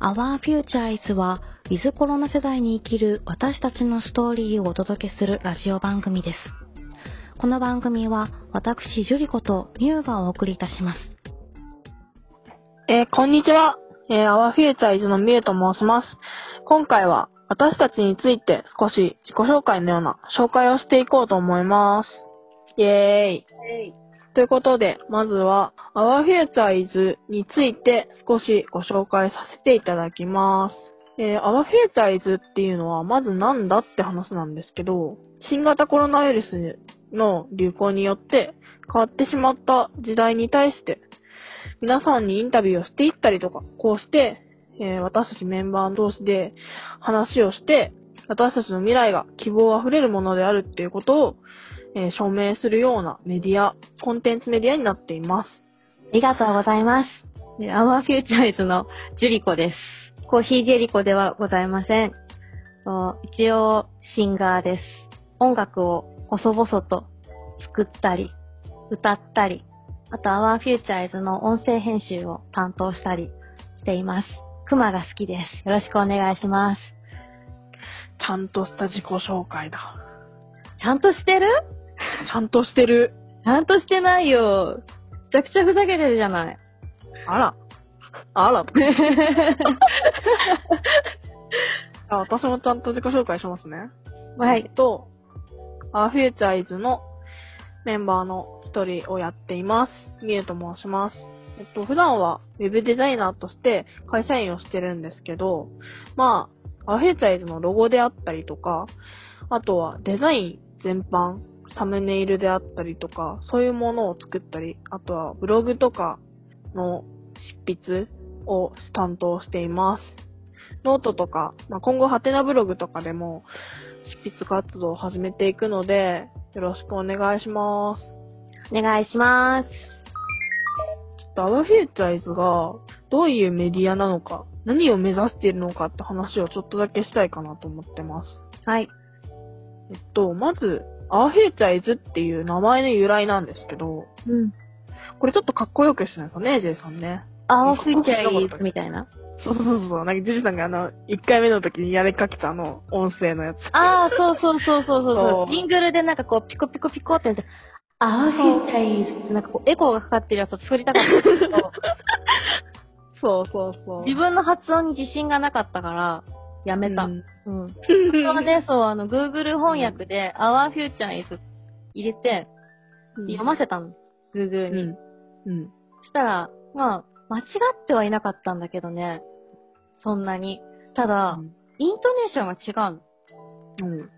Our Future is は、ウィズコロナ世代に生きる私たちのストーリーをお届けするラジオ番組です。この番組は、私、ジュリコとミュウがお送りいたします。えーこんにちは。えー、Our Future is のみゆと申します。今回は私たちについて少し自己紹介のような紹介をしていこうと思います。イェーイ。ということで、まずは Our Future is について少しご紹介させていただきます。えー、Our Future is っていうのはまずなんだって話なんですけど、新型コロナウイルスの流行によって変わってしまった時代に対して皆さんにインタビューをしていったりとか、こうして、えー私たちメンバー同士で話をして、私たちの未来が希望あふれるものであるっていうことを、えー証明するようなメディア、コンテンツメディアになっています。ありがとうございます。で Our Future is のジュリコです。コーヒージェリコではございません。と一応、シンガーです。音楽を細々と作ったり、歌ったり、あと Our Future is の音声編集を担当したりしています。クマが好きです。よろしくお願いします。ちゃんとした自己紹介だ。ちゃんとしてる？ちゃんとしてる。ちゃんとしてないよ。めちゃくちゃふざけてるじゃない。あら。あら。あ私もちゃんと自己紹介しますね。はいえっ。と、アーフューチャーイズのメンバーの一人をやっています。ミエと申します。えっと、普段はウェブデザイナーとして会社員をしてるんですけど、まあ、アーフューチャーイズのロゴであったりとか、あとはデザイン全般、サムネイルであったりとか、そういうものを作ったり、あとはブログとかの執筆を担当しています。ノートとか、まあ、今後はてなブログとかでも執筆活動を始めていくので、よろしくお願いします。お願いします。ちょっとアワフューチャーイズがどういうメディアなのか、何を目指しているのかって話をちょっとだけしたいかなと思ってます。はい。えっと、まず、アワフューチャーイズっていう名前の由来なんですけど、うん。これちょっとかっこよくしてないですかね、J さんね。Our Future is みたいな。そうそうそうそう。なんか、ジュジさんがあの、1回目の時にやりかけたあの、音声のやつ。ああ、そうそうそうそうそうそそうう。ジングルでなんかこう、ピコピコピコってやって、Our Future is ってなんかこう、エコーがかかってるやつを作りたかったんですけど、そうそうそう。自分の発音に自信がなかったから、やめた。ううん。んそれはね、そう、あの、Google 翻訳で、Our Future is 入れて、読ませたの。Google に。うん。うん。そしたら、まあ、間違ってはいなかったんだけどね。そんなに。ただ、イントネーションが違うの。うん。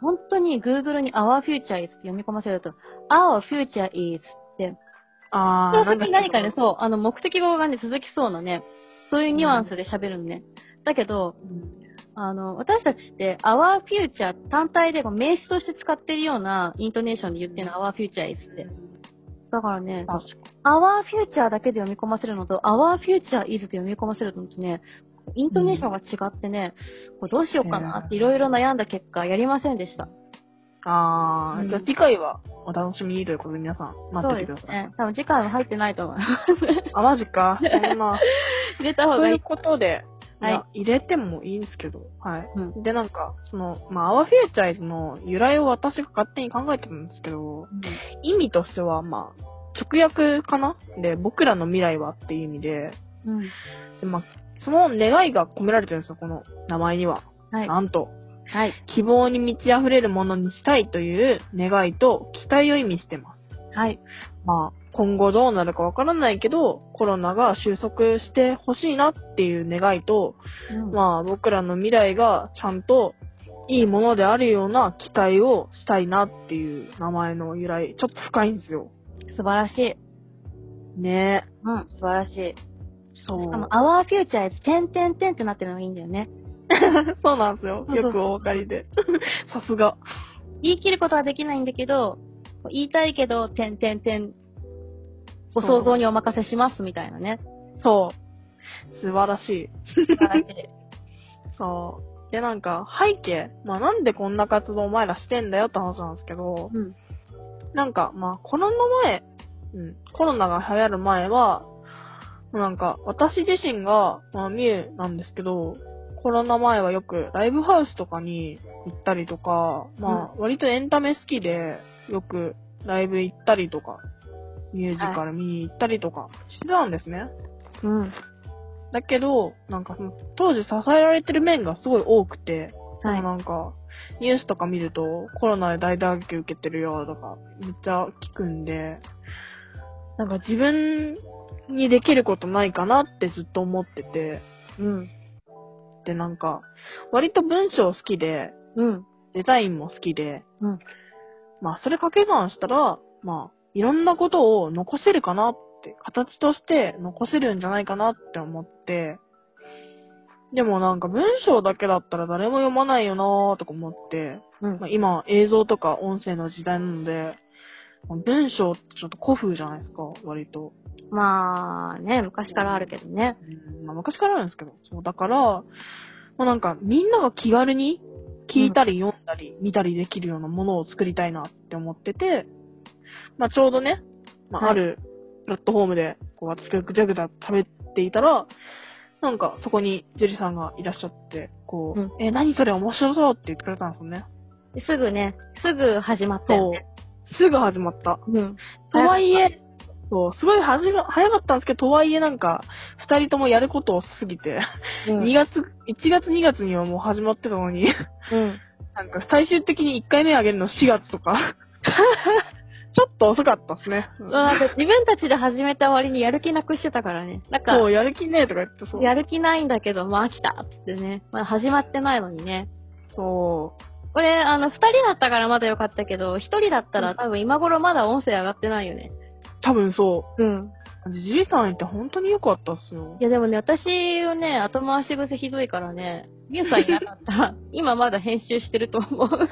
本当に Google に Our Future is って読み込ませると、Our Future is って、あー、その先に何かね、う。そう、あの、目的語がね、続きそうなね、そういうニュアンスで喋るのね。だけど、あの、私たちって、Our Future 単体でこう名詞として使ってるようなイントネーションで言ってるの、Our Future is って。だからね、Our Future だけで読み込ませるのと、Our Future is で読み込ませるのとね、イントネーションが違ってね、これどうしようかなっていろいろ悩んだ結果、やりませんでした。あー、うんじゃあ次回はお楽しみにということで皆さん待っててください。ね。多分次回は入ってないと思う。あ、マジか。そんな。入れた方というがいい。ことで、はい入れてもいいんですけど、はい。うんで、なんか、その、まあ、アワフューチャーイズの由来を私が勝手に考えてるんですけど、意味としては、まあ、直訳かな？で、僕らの未来はっていう意味で、うん。でまあ、その願いが込められてるんですよ、この名前には。はい。なんと、はい。希望に満ち溢れるものにしたいという願いと期待を意味してます。はい。まあ、今後どうなるかわからないけど、コロナが収束してほしいなっていう願いと、うんまあ、僕らの未来がちゃんといいものであるような期待をしたいなっていう名前の由来、ちょっと深いんですよ。素晴らしい。ねうん、素晴らしい。そう。しかも、Our Future is 点点点ってなってるのがいいんだよね。そうなんですよ。よくお分かりで。さすが。言い切ることはできないんだけど、言いたいけど、点点点、ご想像にお任せしますみたいなね。そう。素晴らしい。素晴らしい。そう。で、なんか、背景。まあ、なんでこんな活動お前らしてんだよって話なんですけど、うん。なんか、まあ、コロナ前、うん、コロナが流行る前は、なんか、私自身が、まあ、ミュウなんですけど、コロナ前はよくライブハウスとかに行ったりとか、まあ、割とエンタメ好きで、よくライブ行ったりとか、ミュージカル見に行ったりとかしてたんですね。うん。だけど、なんかその当時支えられてる面がすごい多くて、はいなんか、ニュースとか見ると、コロナで大打撃受けてるよとか、めっちゃ聞くんで、なんか自分にできることないかなってずっと思ってて、うん。で、なんか、割と文章好きで、うん。デザインも好きで、うん。まあ、それ掛け算したら、まあ、いろんなことを残せるかなって、形として残せるんじゃないかなって思って、でもなんか文章だけだったら誰も読まないよなーとか思って、うんまあ、今映像とか音声の時代なので、まあ文章ってちょっと古風じゃないですか、割と。まあね、昔からあるけどね。うんまあ、昔からあるんですけど。そう、だから、まあ、なんか、みんなが気軽に聞いたり読んだり見たりできるようなものを作りたいなって思ってて、まあ、ちょうどね、まあ、はいあるプラットフォームで、こう、私がぐちゃぐちゃ食べていたら、なんか、そこにジュリさんがいらっしゃって、こう、うんえ、何それ面白そうって言ってくれたんですよね。すぐね、すぐ始まったよね。すぐ始まった。うん。とはいえ、そう、すごいはじま、早かったんですけど、とはいえなんか、二人ともやること遅すぎて、うん。2月、1月2月にはもう始まってたのに、うん。なんか最終的に1回目あげるの4月とか、ちょっと遅かったっすね。うん自分たちで始めた割にやる気なくしてたからね。なんかそう、、やる気ねえとか言ってそう。やる気ないんだけど、まあ飽きたっつってね。まだ始まってないのにね。そこれ、あの、二人だったからまだよかったけど、一人だったら多分今頃まだ音声上がってないよね。う、多分そうん。う。じじいさんいて本当に良かったっすよい。やでもね、私はね、後回し癖ひどいからね、ミュウさんいなかったら、今まだ編集してると思う。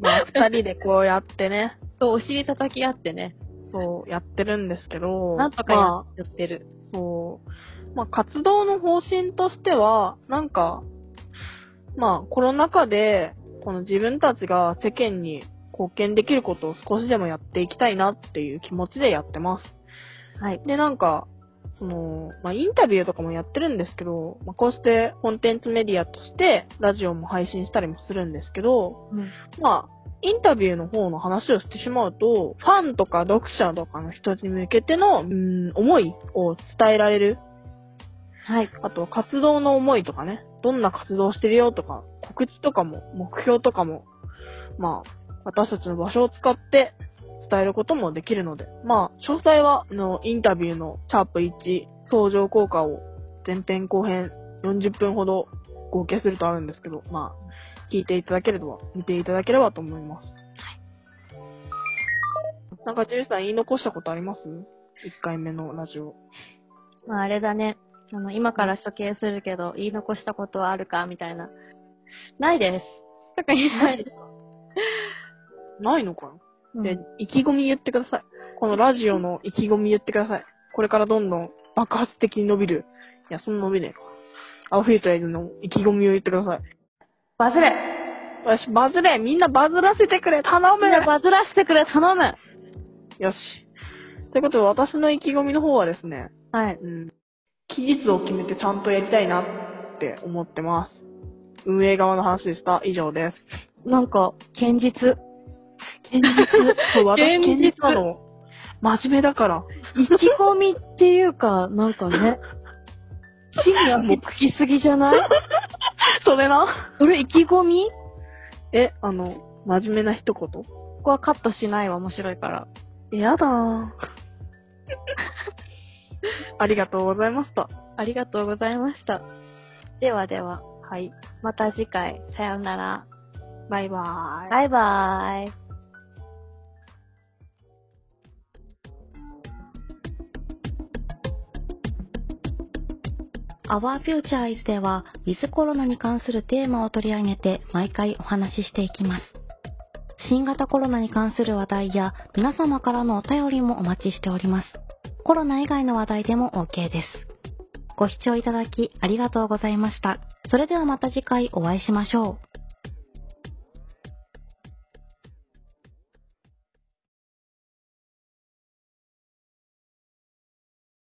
まあ、二人でこうやってね、そう、お尻叩き合ってね、そう、やってるんですけど、なんとかやってる。そう。まあ、活動の方針としては、なんか、まあ、コロナ禍で、この自分たちが世間に貢献できることを少しでもやっていきたいなっていう気持ちでやってます。はい。で、なんか、その、まあ、インタビューとかもやってるんですけど、まあ、こうしてコンテンツメディアとしてラジオも配信したりもするんですけど、うん。まあ、インタビューの方の話をしてしまうと、ファンとか読者とかの人に向けての、うん、思いを伝えられる。はい。あと、活動の思いとかね、どんな活動をしてるよとか、告知とかも、目標とかも、まあ、私たちの場所を使って伝えることもできるので、まあ、詳細は、あの、インタビューのシャープ1、相乗効果を前編後編40分ほど合計するとあるんですけど、まあ、聞いていただければ、見ていただければと思います。なんか、ジュリさん言い残したことあります ?1 回目のラジオ。まああれだね。あの、今から処刑するけど、言い残したことはあるかみたいな。ないです。特にないです。ないのかな？うんで、意気込み言ってください。このラジオの意気込み言ってください。これからどんどん爆発的に伸びる。いや、そんな伸びねえか。アウフィートライズの意気込みを言ってください。バズれよし、バズれみんなバズらせてくれ頼むみんなバズらせてくれ頼むよし。ということで、私の意気込みの方はですね、はい。うん。期日を決めてちゃんとやりたいなって思ってます。運営側の話でした。以上です。なんか、堅実。現実、そう、私現実現実なの。真面目だから。意気込みっていうか、なんかね、地に足つきすぎじゃない？それな。それ意気込み？え、あの、真面目な一言？ここはカットしないわ、面白いから。やだー。ありがとうございました。ありがとうございました。ではでは、はい。また次回、さようなら。バイバーイ。バイバーイ。Our Future is では、ウィズコロナに関するテーマを取り上げて毎回お話ししていきます。新型コロナに関する話題や皆様からのお便りもお待ちしております。コロナ以外の話題でも OK です。ご視聴いただきありがとうございました。それではまた次回お会いしましょう。